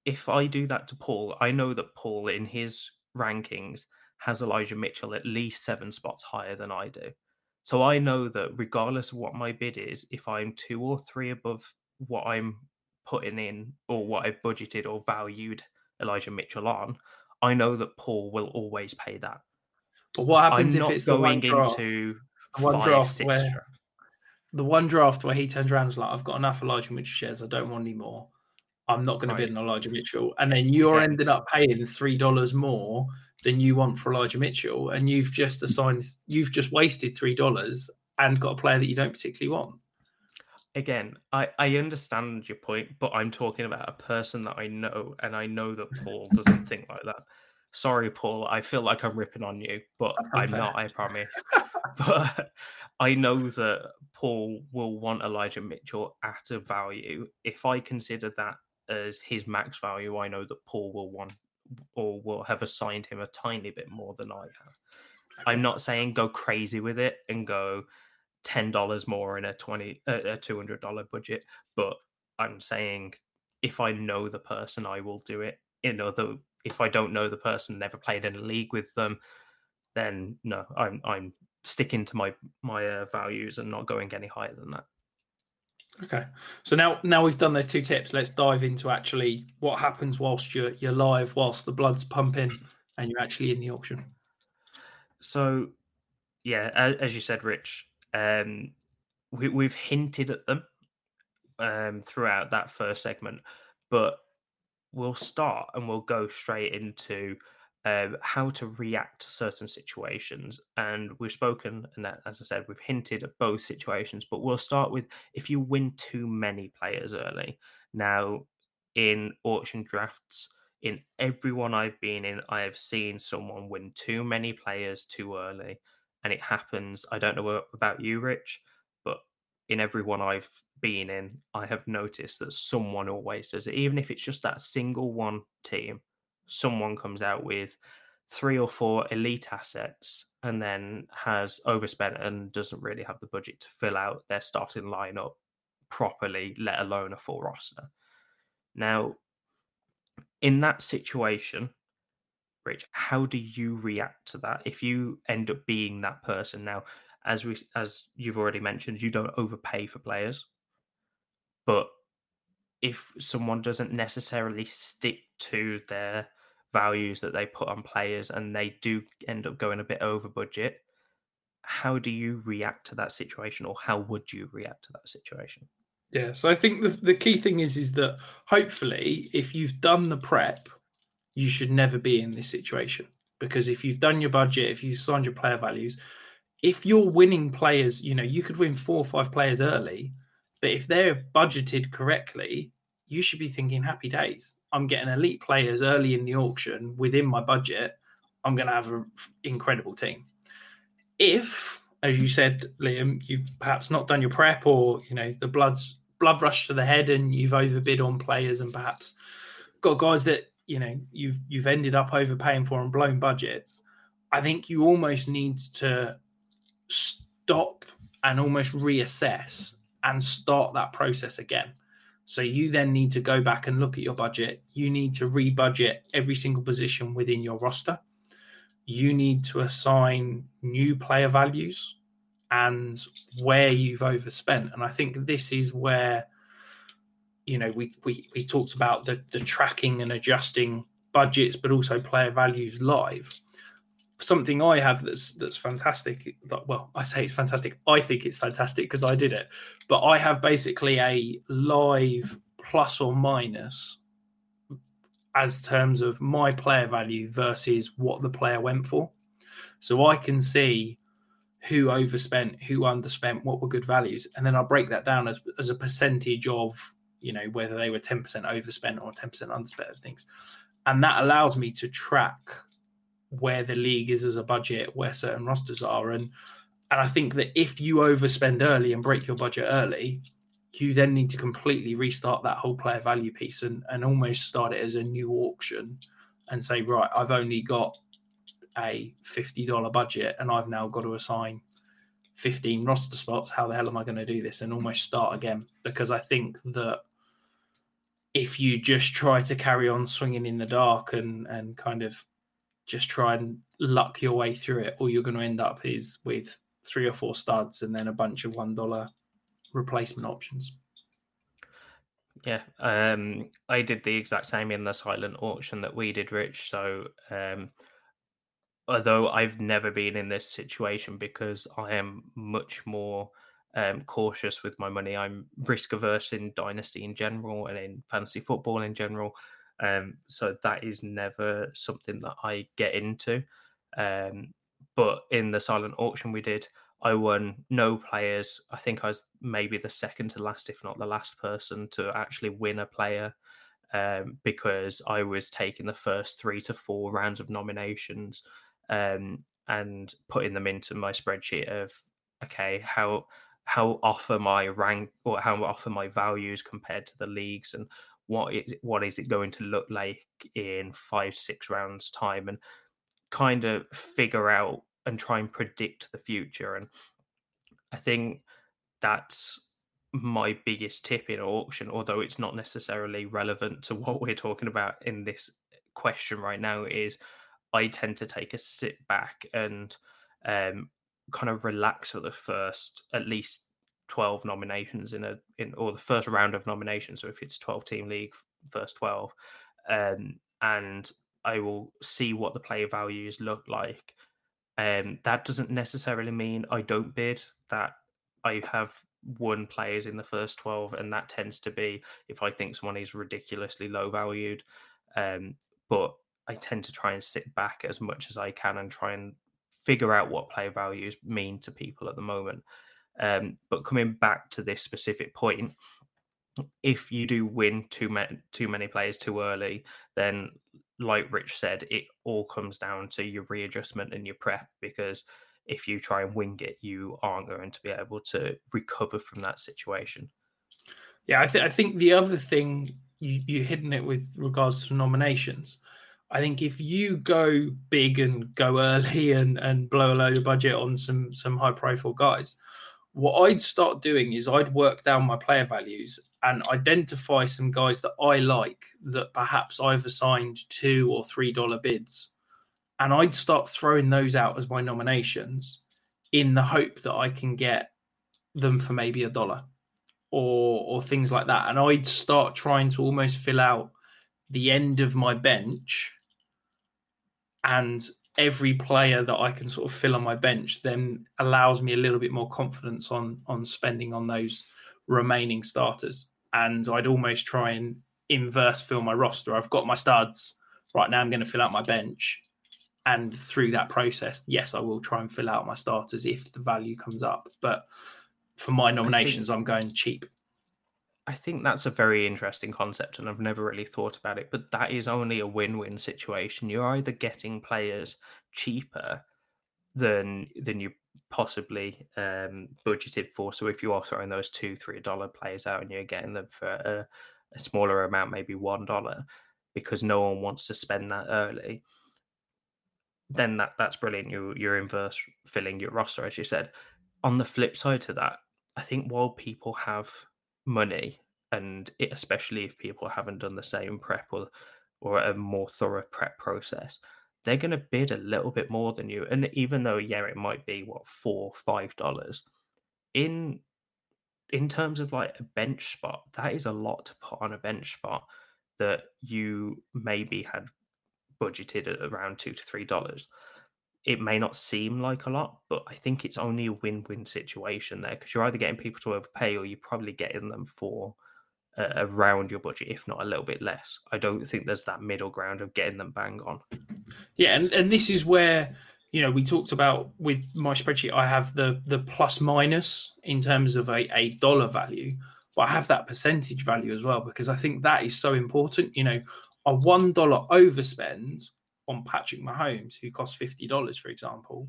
if I do that to Paul, I know that Paul in his rankings has Elijah Mitchell at least seven spots higher than I do. So I know that regardless of what my bid is, if I'm two or three above what I'm putting in or what I've budgeted or valued Elijah Mitchell on, I know that Paul will always pay that. But what happens I'm if it's the one going into one five, draft six where the one draft where he turns around and is like, "I've got enough Elijah Mitchell shares. I don't want any more. I'm not going to bid on Elijah Mitchell," and then you're ending up paying three dollars more than you want for Elijah Mitchell, and you've just assigned, you've just wasted three dollars and got a player that you don't particularly want. again, I, I understand your point, but I'm talking about a person that I know, and I know that Paul doesn't think like that. Sorry, Paul. I feel like I'm ripping on you, but That's I'm unfair. not. I promise. but I know that Paul will want Elijah Mitchell at a value. If I consider that as his max value, I know that Paul will want or will have assigned him a tiny bit more than I have. I'm not saying go crazy with it and go ten dollars more in a twenty uh, a two hundred dollar budget, but I'm saying if I know the person, I will do it. In other, if I don't know the person, never played in a league with them, then no, I'm I'm sticking to my my uh, values and not going any higher than that. Okay. So now now we've done those two tips, let's dive into actually what happens whilst you're you're live, whilst the blood's pumping and you're actually in the auction. So, yeah, as, as you said, Rich, um, we, we've hinted at them um, throughout that first segment, but we'll start and we'll go straight into um, how to react to certain situations. And we've spoken, and as I said, we've hinted at both situations, but we'll start with if you win too many players early. Now, in auction drafts, in everyone I've been in, I have seen someone win too many players too early. And it happens. I don't know about you, Rich, but in everyone I've been in, I have noticed that someone always does it. Even if it's just that single one team, someone comes out with three or four elite assets and then has overspent and doesn't really have the budget to fill out their starting lineup properly, let alone a full roster. Now, in that situation, Rich, how do you react to that if you end up being that person? Now, as we as you've already mentioned, you don't overpay for players, but if someone doesn't necessarily stick to their values that they put on players and they do end up going a bit over budget, how do you react to that situation, or how would you react to that situation? Yeah, so I think the, the key thing is is that hopefully, if you've done the prep, you should never be in this situation because if you've done your budget, if you've signed your player values, if you're winning players, you know you could win four or five players early, but if they're budgeted correctly, you should be thinking happy days. I'm getting elite players early in the auction within my budget. I'm going to have an incredible team. If, as you said, Liam, you've perhaps not done your prep or, you know, the blood's blood rush to the head and you've overbid on players and perhaps got guys that, you know, you've you've ended up overpaying for and blown budgets, I think you almost need to stop and almost reassess and start that process again. So you then need to go back and look at your budget. You need to rebudget every single position within your roster. You need to assign new player values and where you've overspent. And I think this is where, you know, we we, we talked about the, the tracking and adjusting budgets, but also player values live something I have that's that's fantastic. Well, I say it's fantastic. I think it's fantastic because I did it. But I have basically a live plus or minus as terms of my player value versus what the player went for. So I can see who overspent, who underspent, what were good values, and then I break that down as as a percentage of you know whether they were ten percent overspent or ten percent underspent of things, and that allows me to track where the league is as a budget, where certain rosters are, and and I think that if you overspend early and break your budget early, you then need to completely restart that whole player value piece and and almost start it as a new auction and say, right, I've only got a fifty dollar budget and I've now got to assign 15 roster spots. How the hell am I going to do this? And almost start again because I think that if you just try to carry on swinging in the dark and and kind of just try and luck your way through it. All you're going to end up is with three or four studs and then a bunch of one dollar replacement options. Yeah, um, I did the exact same in the silent auction that we did, Rich. So, um, although I've never been in this situation because I am much more um, cautious with my money, I'm risk averse in Dynasty in general and in fantasy football in general. Um, so that is never something that I get into. Um, but in the silent auction we did, I won no players. I think I was maybe the second to last, if not the last person to actually win a player um, because I was taking the first three to four rounds of nominations um, and putting them into my spreadsheet of okay, how how off are my rank or how off are my values compared to the leagues and what it what is it going to look like in five six rounds time and kind of figure out and try and predict the future. And i think that's my biggest tip in auction although it's not necessarily relevant to what we're talking about in this question right now is i tend to take a sit back and um, kind of relax for the first at least 12 nominations in a in or the first round of nominations so if it's 12 team league first 12 um, and i will see what the player values look like. Um, that doesn't necessarily mean i don't bid that i have one players in the first 12 and that tends to be if i think someone is ridiculously low valued um, but i tend to try and sit back as much as i can and try and figure out what player values mean to people at the moment um, but coming back to this specific point, if you do win too many too many players too early, then like Rich said, it all comes down to your readjustment and your prep because if you try and wing it, you aren't going to be able to recover from that situation. Yeah, I, th- I think the other thing you, you hidden it with regards to nominations. I think if you go big and go early and, and blow a load of budget on some some high profile guys, what I'd start doing is I'd work down my player values and identify some guys that I like that perhaps I've assigned two or three dollar bids. And I'd start throwing those out as my nominations in the hope that I can get them for maybe a dollar or or things like that. And I'd start trying to almost fill out the end of my bench and every player that I can sort of fill on my bench then allows me a little bit more confidence on on spending on those remaining starters. And I'd almost try and inverse fill my roster. I've got my studs. Right now I'm going to fill out my bench. And through that process, yes, I will try and fill out my starters if the value comes up. But for my nominations, think, I'm going cheap. I think that's a very interesting concept, and I've never really thought about it. But that is only a win-win situation. You're either getting players cheaper than than you possibly um, budgeted for. So if you are throwing those two, three dollar players out and you're getting them for a, a smaller amount, maybe one dollar, because no one wants to spend that early, then that that's brilliant. You you're inverse filling your roster, as you said. On the flip side to that, I think while people have money, and it, especially if people haven't done the same prep or or a more thorough prep process, they're going to bid a little bit more than you. And even though, yeah, it might be what four, five dollars in in terms of like a bench spot, that is a lot to put on a bench spot that you maybe had budgeted at around two to three dollars. It may not seem like a lot, but I think it's only a win-win situation there because you're either getting people to overpay or you're probably getting them for uh, around your budget, if not a little bit less. I don't think there's that middle ground of getting them bang on. Yeah, and, and this is where you know we talked about with my spreadsheet. I have the the plus minus in terms of a, a dollar value, but I have that percentage value as well because I think that is so important. You know, a one dollar overspend on Patrick Mahomes, who costs fifty dollars, for example,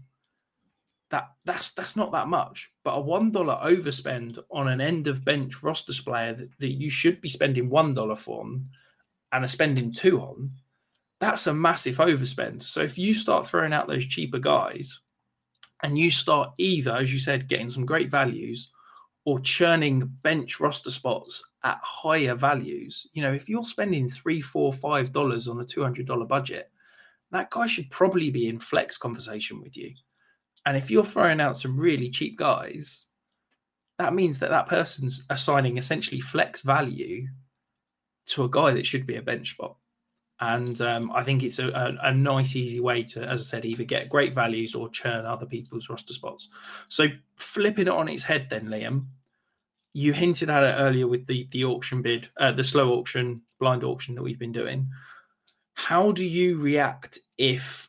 that that's that's not that much. But a one dollar overspend on an end of bench roster player that, that you should be spending one dollar for and are spending two on, that's a massive overspend. So if you start throwing out those cheaper guys and you start either, as you said, getting some great values or churning bench roster spots at higher values, you know, if you're spending three, four, five dollars on a two hundred dollar budget, that guy should probably be in flex conversation with you. And if you're throwing out some really cheap guys, that means that that person's assigning essentially flex value to a guy that should be a bench spot. And um, I think it's a, a, a, nice, easy way to, as I said, either get great values or churn other people's roster spots. So flipping it on its head, then Liam, you hinted at it earlier with the the auction bid, uh, the slow auction, blind auction that we've been doing. How do you react if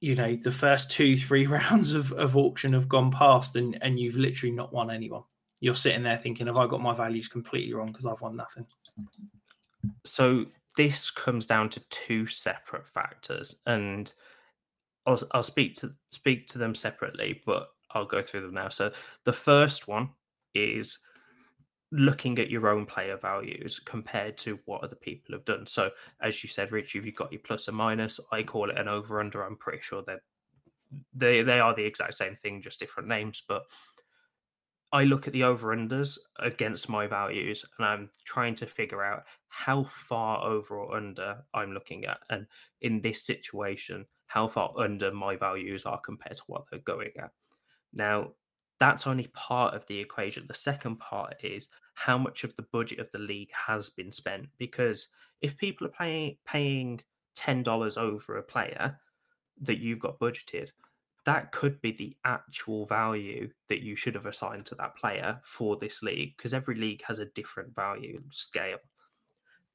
you know the first two three rounds of, of auction have gone past and and you've literally not won anyone? You're sitting there thinking have i got my values completely wrong because i've won nothing? So this comes down to two separate factors and I'll, I'll speak to speak to them separately but i'll go through them now. So the first one is looking at your own player values compared to what other people have done. So, as you said, Rich, you've got your plus or minus. I call it an over under. I'm pretty sure that they they are the exact same thing, just different names. But I look at the over unders against my values, and I'm trying to figure out how far over or under I'm looking at. And in this situation, how far under my values are compared to what they're going at. Now, that's only part of the equation. The second part is how much of the budget of the league has been spent. Because if people are paying paying ten dollars over a player that you've got budgeted, that could be the actual value that you should have assigned to that player for this league. Because every league has a different value scale.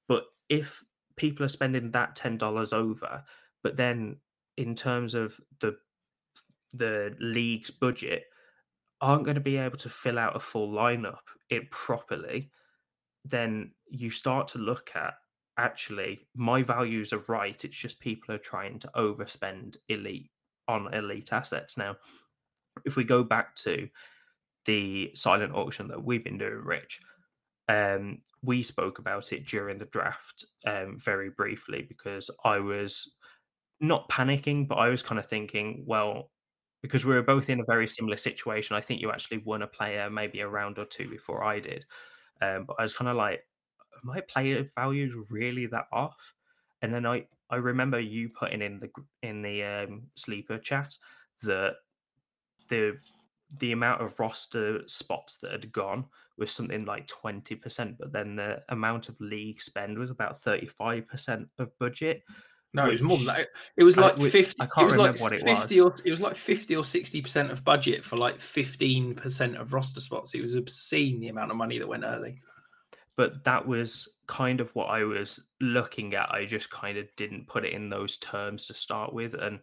But if people are spending that ten dollars over, but then in terms of the the league's budget aren't going to be able to fill out a full lineup it properly, then you start to look at actually my values are right. It's just people are trying to overspend elite on elite assets. Now, if we go back to the silent auction that we've been doing, Rich, um, we spoke about it during the draft um, very briefly because I was not panicking, but I was kind of thinking, well, because we were both in a very similar situation. I think you actually won a player maybe a round or two before I did. Um, but I was kind of like, my player values really that off? And then I, I remember you putting in the in the um, sleeper chat that the the amount of roster spots that had gone was something like 20%, but then the amount of league spend was about 35% of budget. No, which, it was more than that. It was like I, fifty. I can't it was remember like what it was. Or, it was like fifty or sixty percent of budget for like fifteen percent of roster spots. It was obscene the amount of money that went early. But that was kind of what I was looking at. I just kind of didn't put it in those terms to start with, and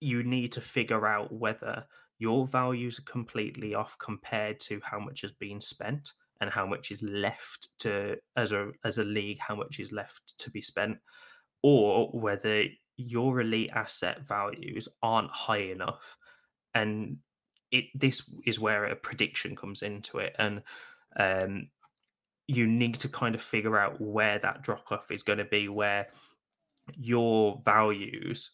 you need to figure out whether your values are completely off compared to how much has been spent and how much is left to as a as a league how much is left to be spent or whether your elite asset values aren't high enough and it this is where a prediction comes into it and um you need to kind of figure out where that drop off is going to be where your values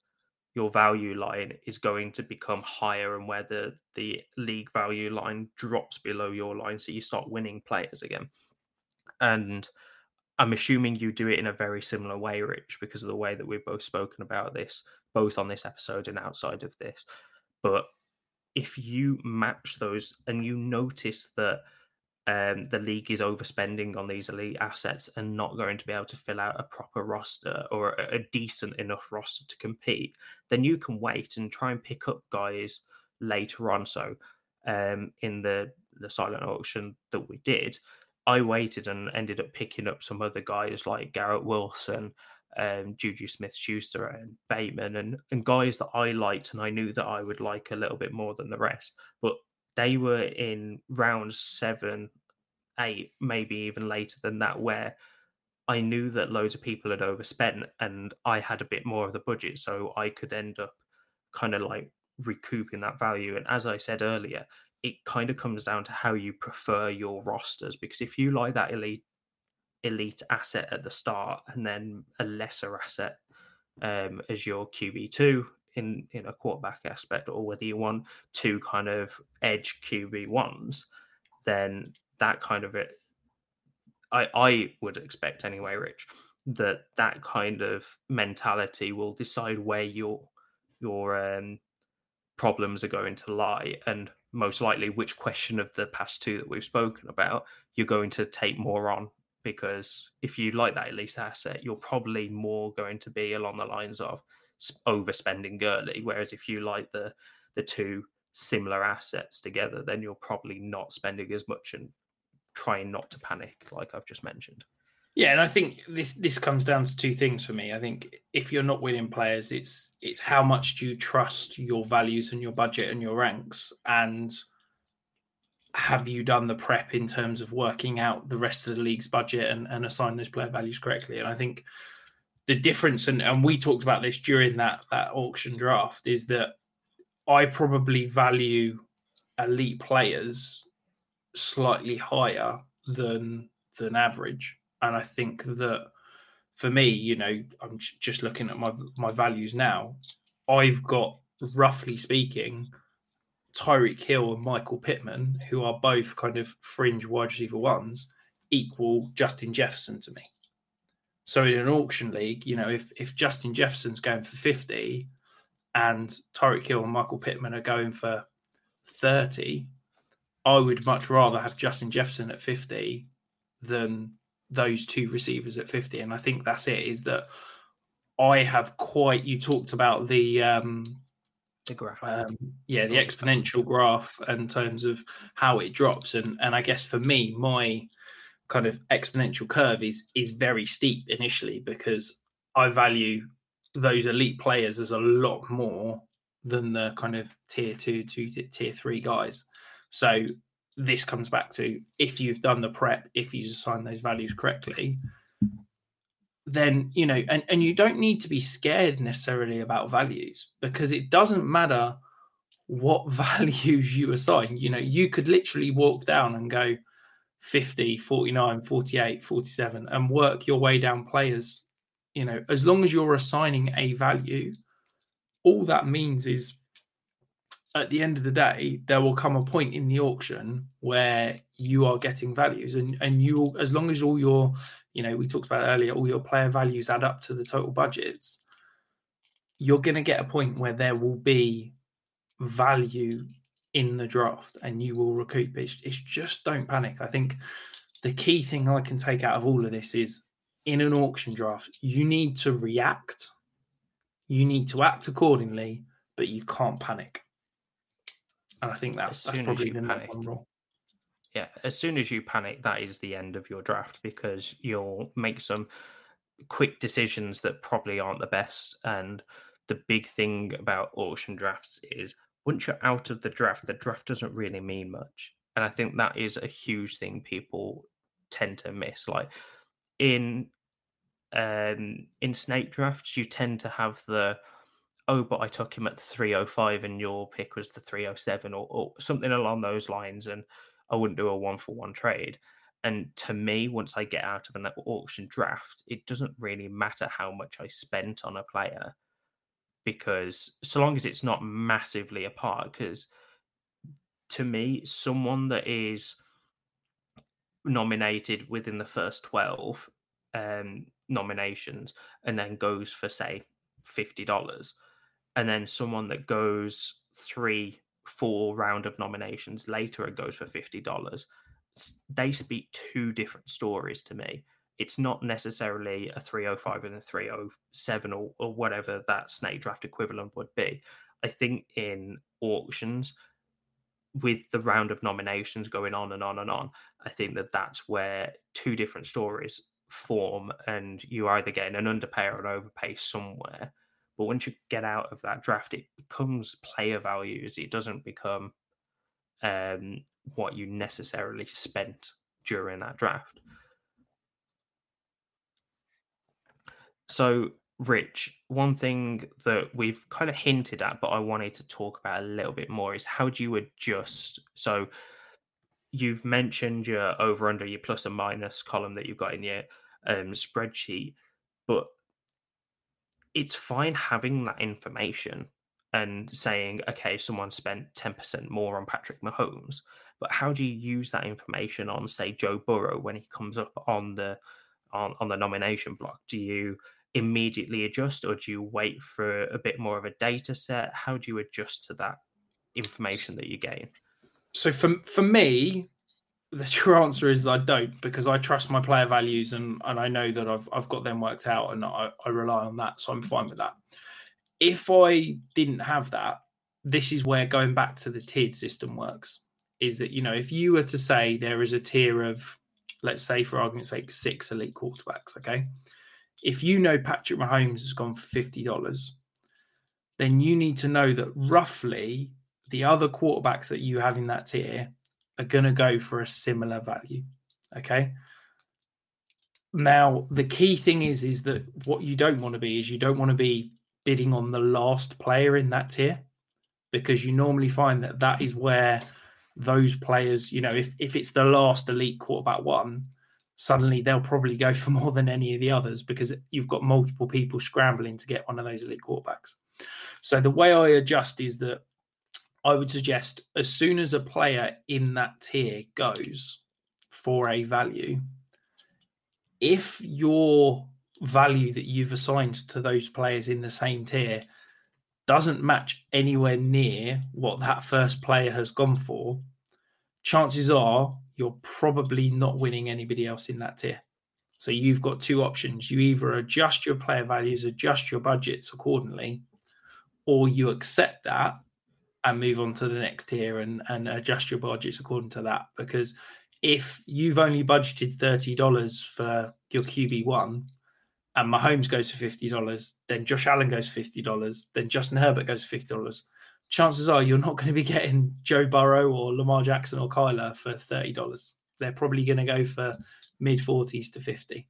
your value line is going to become higher and where the the league value line drops below your line so you start winning players again. And i'm assuming you do it in a very similar way rich because of the way that we've both spoken about this both on this episode and outside of this but if you match those and you notice that um, the league is overspending on these elite assets and not going to be able to fill out a proper roster or a, decent enough roster to compete, then you can wait and try and pick up guys later on. So um, in the the silent auction that we did, I waited and ended up picking up some other guys like Garrett Wilson, um, Juju Smith Schuster, and Bateman, and, and guys that I liked and I knew that I would like a little bit more than the rest. But they were in round seven, eight, maybe even later than that, where I knew that loads of people had overspent and I had a bit more of the budget. So I could end up kind of like recouping that value. And as I said earlier, it kind of comes down to how you prefer your rosters because if you like that elite elite asset at the start and then a lesser asset um, as your QB2 in in a quarterback aspect, or whether you want two kind of edge QB ones, then that kind of it. I I would expect anyway, Rich, that that kind of mentality will decide where your your um, problems are going to lie, and most likely which question of the past two that we've spoken about you're going to take more on because if you like that elite asset, you're probably more going to be along the lines of overspending early. Whereas if you like the the two similar assets together, then you're probably not spending as much and trying not to panic, like I've just mentioned. Yeah, and I think this this comes down to two things for me. I think if you're not winning players, it's it's how much do you trust your values and your budget and your ranks, and have you done the prep in terms of working out the rest of the league's budget and, and assign those player values correctly? And I think the difference, and, and we talked about this during that that auction draft, is that I probably value elite players slightly higher than than average, and I think that for me, you know, I'm just looking at my my values now. I've got roughly speaking Tyreek Hill and Michael Pittman, who are both kind of fringe wide receiver ones, equal Justin Jefferson to me. So in an auction league, you know, if if Justin Jefferson's going for 50 and Tyreek Hill and Michael Pittman are going for 30, I would much rather have Justin Jefferson at 50 than those two receivers at 50. And I think that's it, is that I have quite you talked about the um the graph. Um, yeah, the exponential graph in terms of how it drops. And and I guess for me, my kind of exponential curve is is very steep initially because I value those elite players as a lot more than the kind of tier two to tier three guys. So this comes back to if you've done the prep, if you assign those values correctly, then you know, and, and you don't need to be scared necessarily about values because it doesn't matter what values you assign. You know, you could literally walk down and go, 50, 49, 48, 47, and work your way down players. You know, as long as you're assigning a value, all that means is at the end of the day, there will come a point in the auction where you are getting values, and and you, as long as all your, you know, we talked about earlier, all your player values add up to the total budgets, you're going to get a point where there will be value in the draft and you will recoup. It's, it's just don't panic. I think the key thing I can take out of all of this is in an auction draft, you need to react, you need to act accordingly, but you can't panic. And I think that's, that's probably the panic, one rule. Yeah, as soon as you panic, that is the end of your draft because you'll make some quick decisions that probably aren't the best. And the big thing about auction drafts is once you're out of the draft, the draft doesn't really mean much. And I think that is a huge thing people tend to miss. Like in um in snake drafts, you tend to have the oh, but I took him at the 305 and your pick was the 307 or, or something along those lines, and I wouldn't do a one for one trade. And to me, once I get out of an auction draft, it doesn't really matter how much I spent on a player because so long as it's not massively apart, because to me, someone that is nominated within the first 12 um, nominations and then goes for, say, $50, and then someone that goes three, four round of nominations later and goes for $50, they speak two different stories to me. It's not necessarily a 305 and a 307 or, or whatever that snake draft equivalent would be. I think in auctions, with the round of nominations going on and on and on, I think that that's where two different stories form, and you either get an underpay or an overpay somewhere. But once you get out of that draft, it becomes player values. It doesn't become um, what you necessarily spent during that draft. So Rich, one thing that we've kind of hinted at, but I wanted to talk about a little bit more is how do you adjust? So you've mentioned your over under your plus and minus column that you've got in your um, spreadsheet, but it's fine having that information and saying, okay, someone spent 10% more on Patrick Mahomes, but how do you use that information on, say, Joe Burrow when he comes up on the on, on the nomination block? Do you immediately adjust or do you wait for a bit more of a data set? How do you adjust to that information that you gain? So for for me, the true answer is I don't because I trust my player values and and I know that I've I've got them worked out and I, I rely on that. So I'm fine with that. If I didn't have that, this is where going back to the tiered system works. Is that you know if you were to say there is a tier of let's say for argument's sake six elite quarterbacks, okay, if you know Patrick Mahomes has gone for fifty dollars, then you need to know that roughly the other quarterbacks that you have in that tier are going to go for a similar value. Okay. Now the key thing is is that what you don't want to be is you don't want to be bidding on the last player in that tier because you normally find that that is where those players, you know, if if it's the last elite quarterback one, suddenly they'll probably go for more than any of the others because you've got multiple people scrambling to get one of those elite quarterbacks. So the way I adjust is that I would suggest as soon as a player in that tier goes for a value, if your value that you've assigned to those players in the same tier doesn't match anywhere near what that first player has gone for, chances are you're probably not winning anybody else in that tier. So you've got two options. You either adjust your player values, adjust your budgets accordingly, or you accept that and move on to the next tier and, and adjust your budgets according to that. Because if you've only budgeted $30 for your QB1 and Mahomes goes for $50, then Josh Allen goes for $50, then Justin Herbert goes for $50, chances are you're not going to be getting Joe Burrow or Lamar Jackson or Kyler for thirty dollars. They're probably going to go for mid forties to fifty.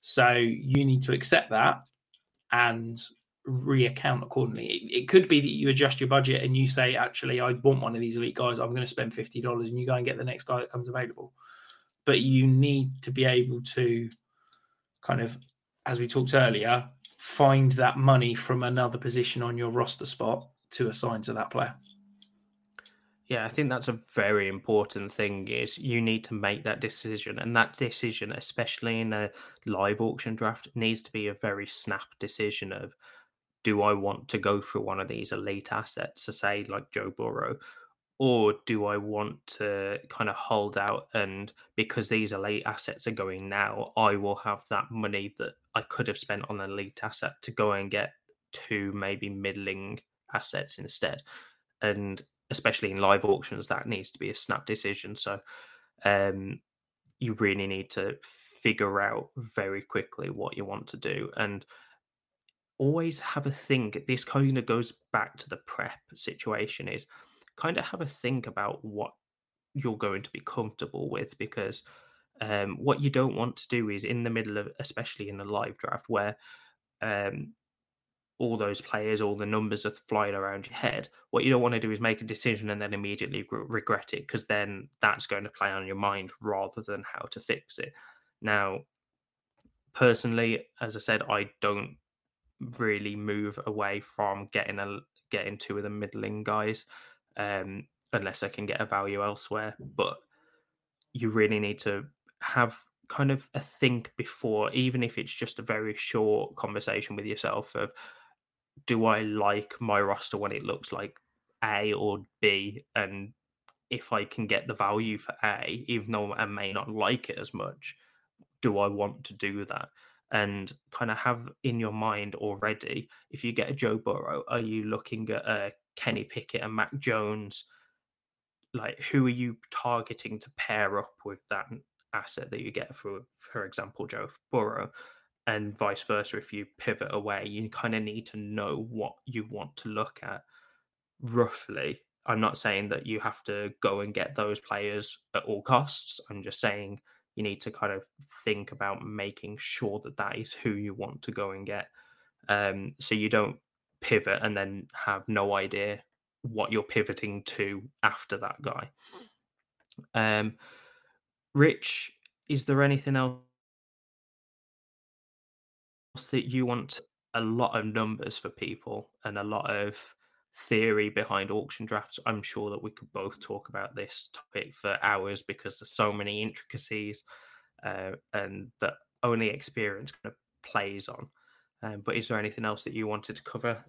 So you need to accept that and reaccount accordingly. It, it, could be that you adjust your budget and you say, actually, I want one of these elite guys. I'm going to spend fifty dollars, and you go and get the next guy that comes available. But you need to be able to kind of, as we talked earlier, find that money from another position on your roster spot to assign to that player. Yeah, I think that's a very important thing is you need to make that decision and that decision especially in a live auction draft needs to be a very snap decision of do I want to go for one of these elite assets to say like Joe Burrow or do I want to kind of hold out and because these elite assets are going now I will have that money that I could have spent on an elite asset to go and get two maybe middling assets instead. And especially in live auctions, that needs to be a snap decision. So um, you really need to figure out very quickly what you want to do and always have a think. This kind of goes back to the prep situation is kind of have a think about what you're going to be comfortable with because um, what you don't want to do is in the middle of, especially in a live draft, where um, all those players, all the numbers are flying around your head. What you don't want to do is make a decision and then immediately re- regret it because then that's going to play on your mind rather than how to fix it. Now, personally, as I said, I don't really move away from getting a getting two of the middling guys um, unless I can get a value elsewhere. But you really need to have kind of a think before, even if it's just a very short conversation with yourself of do I like my roster when it looks like A or B? And if I can get the value for A, even though I may not like it as much, do I want to do that? And kind of have in your mind already, if you get a Joe Burrow, are you looking at a Kenny Pickett and Mac Jones? Like, who are you targeting to pair up with that asset that you get for, for example, Joe Burrow? and vice versa if you pivot away you kind of need to know what you want to look at roughly i'm not saying that you have to go and get those players at all costs i'm just saying you need to kind of think about making sure that that is who you want to go and get. Um, so you don't pivot and then have no idea what you're pivoting to after that guy. Um, rich is there anything else that you want a lot of numbers for people and a lot of theory behind auction drafts, I'm sure that we could both talk about this topic for hours because there's so many intricacies uh, and that only experience kind of plays on. Um, but is there anything else that you wanted to cover?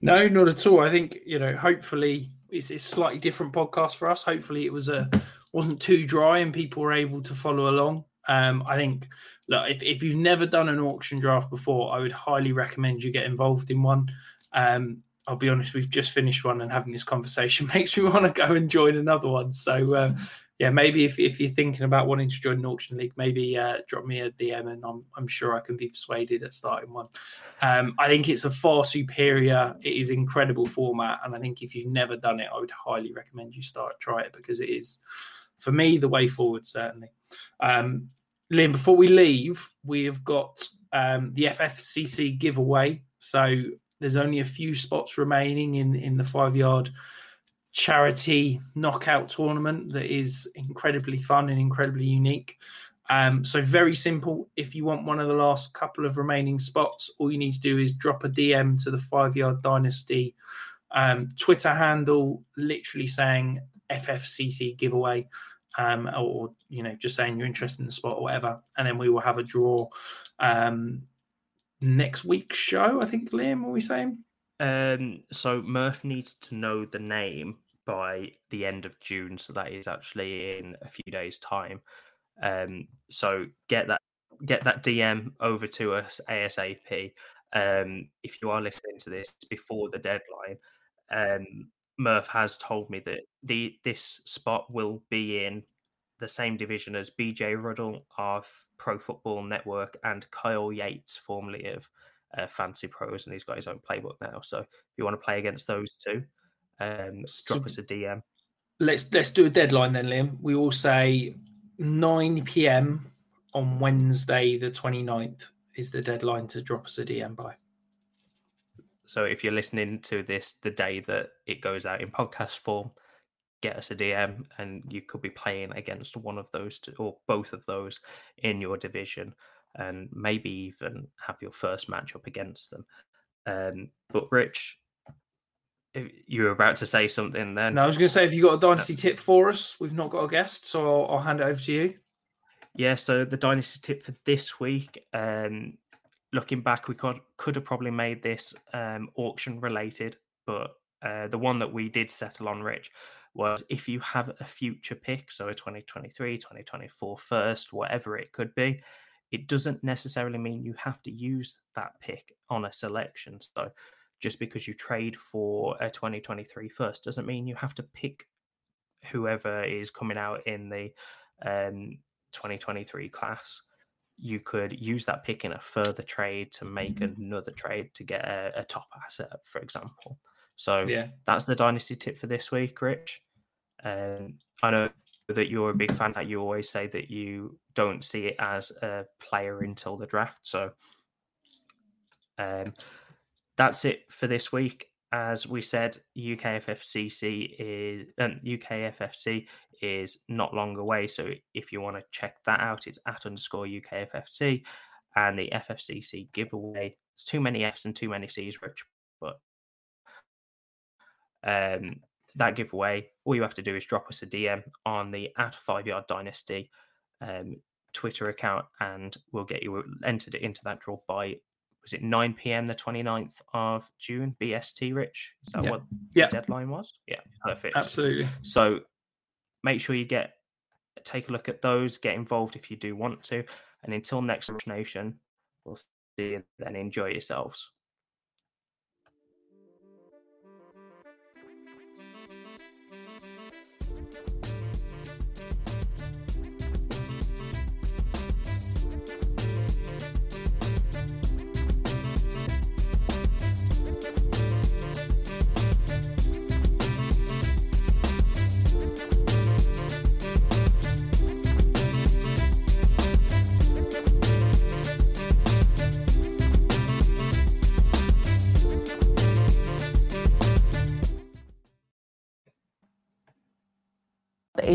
No, not at all. I think you know. Hopefully, it's a slightly different podcast for us. Hopefully, it was a wasn't too dry and people were able to follow along. Um, I think, look, if, if you've never done an auction draft before, I would highly recommend you get involved in one. Um, I'll be honest, we've just finished one and having this conversation makes me want to go and join another one. So, uh, yeah, maybe if, if you're thinking about wanting to join an auction league, maybe uh, drop me a DM and I'm, I'm sure I can be persuaded at starting one. Um, I think it's a far superior, it is incredible format. And I think if you've never done it, I would highly recommend you start, try it because it is, for me, the way forward, certainly. Um, Liam, before we leave, we have got um, the FFCC giveaway. So there's only a few spots remaining in, in the five yard charity knockout tournament that is incredibly fun and incredibly unique. Um, so very simple. If you want one of the last couple of remaining spots, all you need to do is drop a DM to the Five Yard Dynasty um, Twitter handle, literally saying FFCC giveaway um, or you know just saying you're interested in the spot or whatever, and then we will have a draw um, next week's show. I think Liam, are we saying? Um, so Murph needs to know the name by the end of June, so that is actually in a few days' time. Um, so get that get that DM over to us ASAP. Um, if you are listening to this before the deadline, um, Murph has told me that the this spot will be in the same division as BJ Rudell of Pro Football Network and Kyle Yates, formerly of uh, FantasyPros, and he's got his own playbook now. So if you want to play against those two, um, drop so us a DM. Let's let's do a deadline then, Liam. We will say 9 p.m. on Wednesday, the 29th, is the deadline to drop us a DM by. So if you're listening to this the day that it goes out in podcast form, get us a DM and you could be playing against one of those two, or both of those in your division and maybe even have your first matchup against them. Um, but Rich, you were about to say something then. No, I was going to say, if you got a dynasty tip for us, we've not got a guest, so I'll, I'll hand it over to you. Yeah, so the dynasty tip for this week, um, looking back, we could could have probably made this um, auction related, but uh, the one that we did settle on, Rich, was if you have a future pick, so a 2023, 2024 first, whatever it could be, it doesn't necessarily mean you have to use that pick on a selection. So just because you trade for a 2023 first doesn't mean you have to pick whoever is coming out in the um, 2023 class you could use that pick in a further trade to make mm-hmm. another trade to get a, a, top asset, for example. So yeah, that's the dynasty tip for this week, Rich. Um, I know that you're a big fan that you always say that you don't see it as a player until the draft. So um, that's it for this week. As we said, UKFFCC is um, UKFFC is not long away. So if you want to check that out, it's at underscore UKFFC and the FFCC giveaway. There's too many Fs and too many Cs, Rich, but um, that giveaway, all you have to do is drop us a DM on the at Five Yard Dynasty um, Twitter account, and we'll get you entered into that draw by was it 9 p.m. the 29th of June BST. Rich, is that Yeah. what Yeah. the deadline was? Yeah, perfect. Absolutely. So make sure you get take a look at those, get involved if you do want to, and until next Nation, we'll see you then. Enjoy yourselves.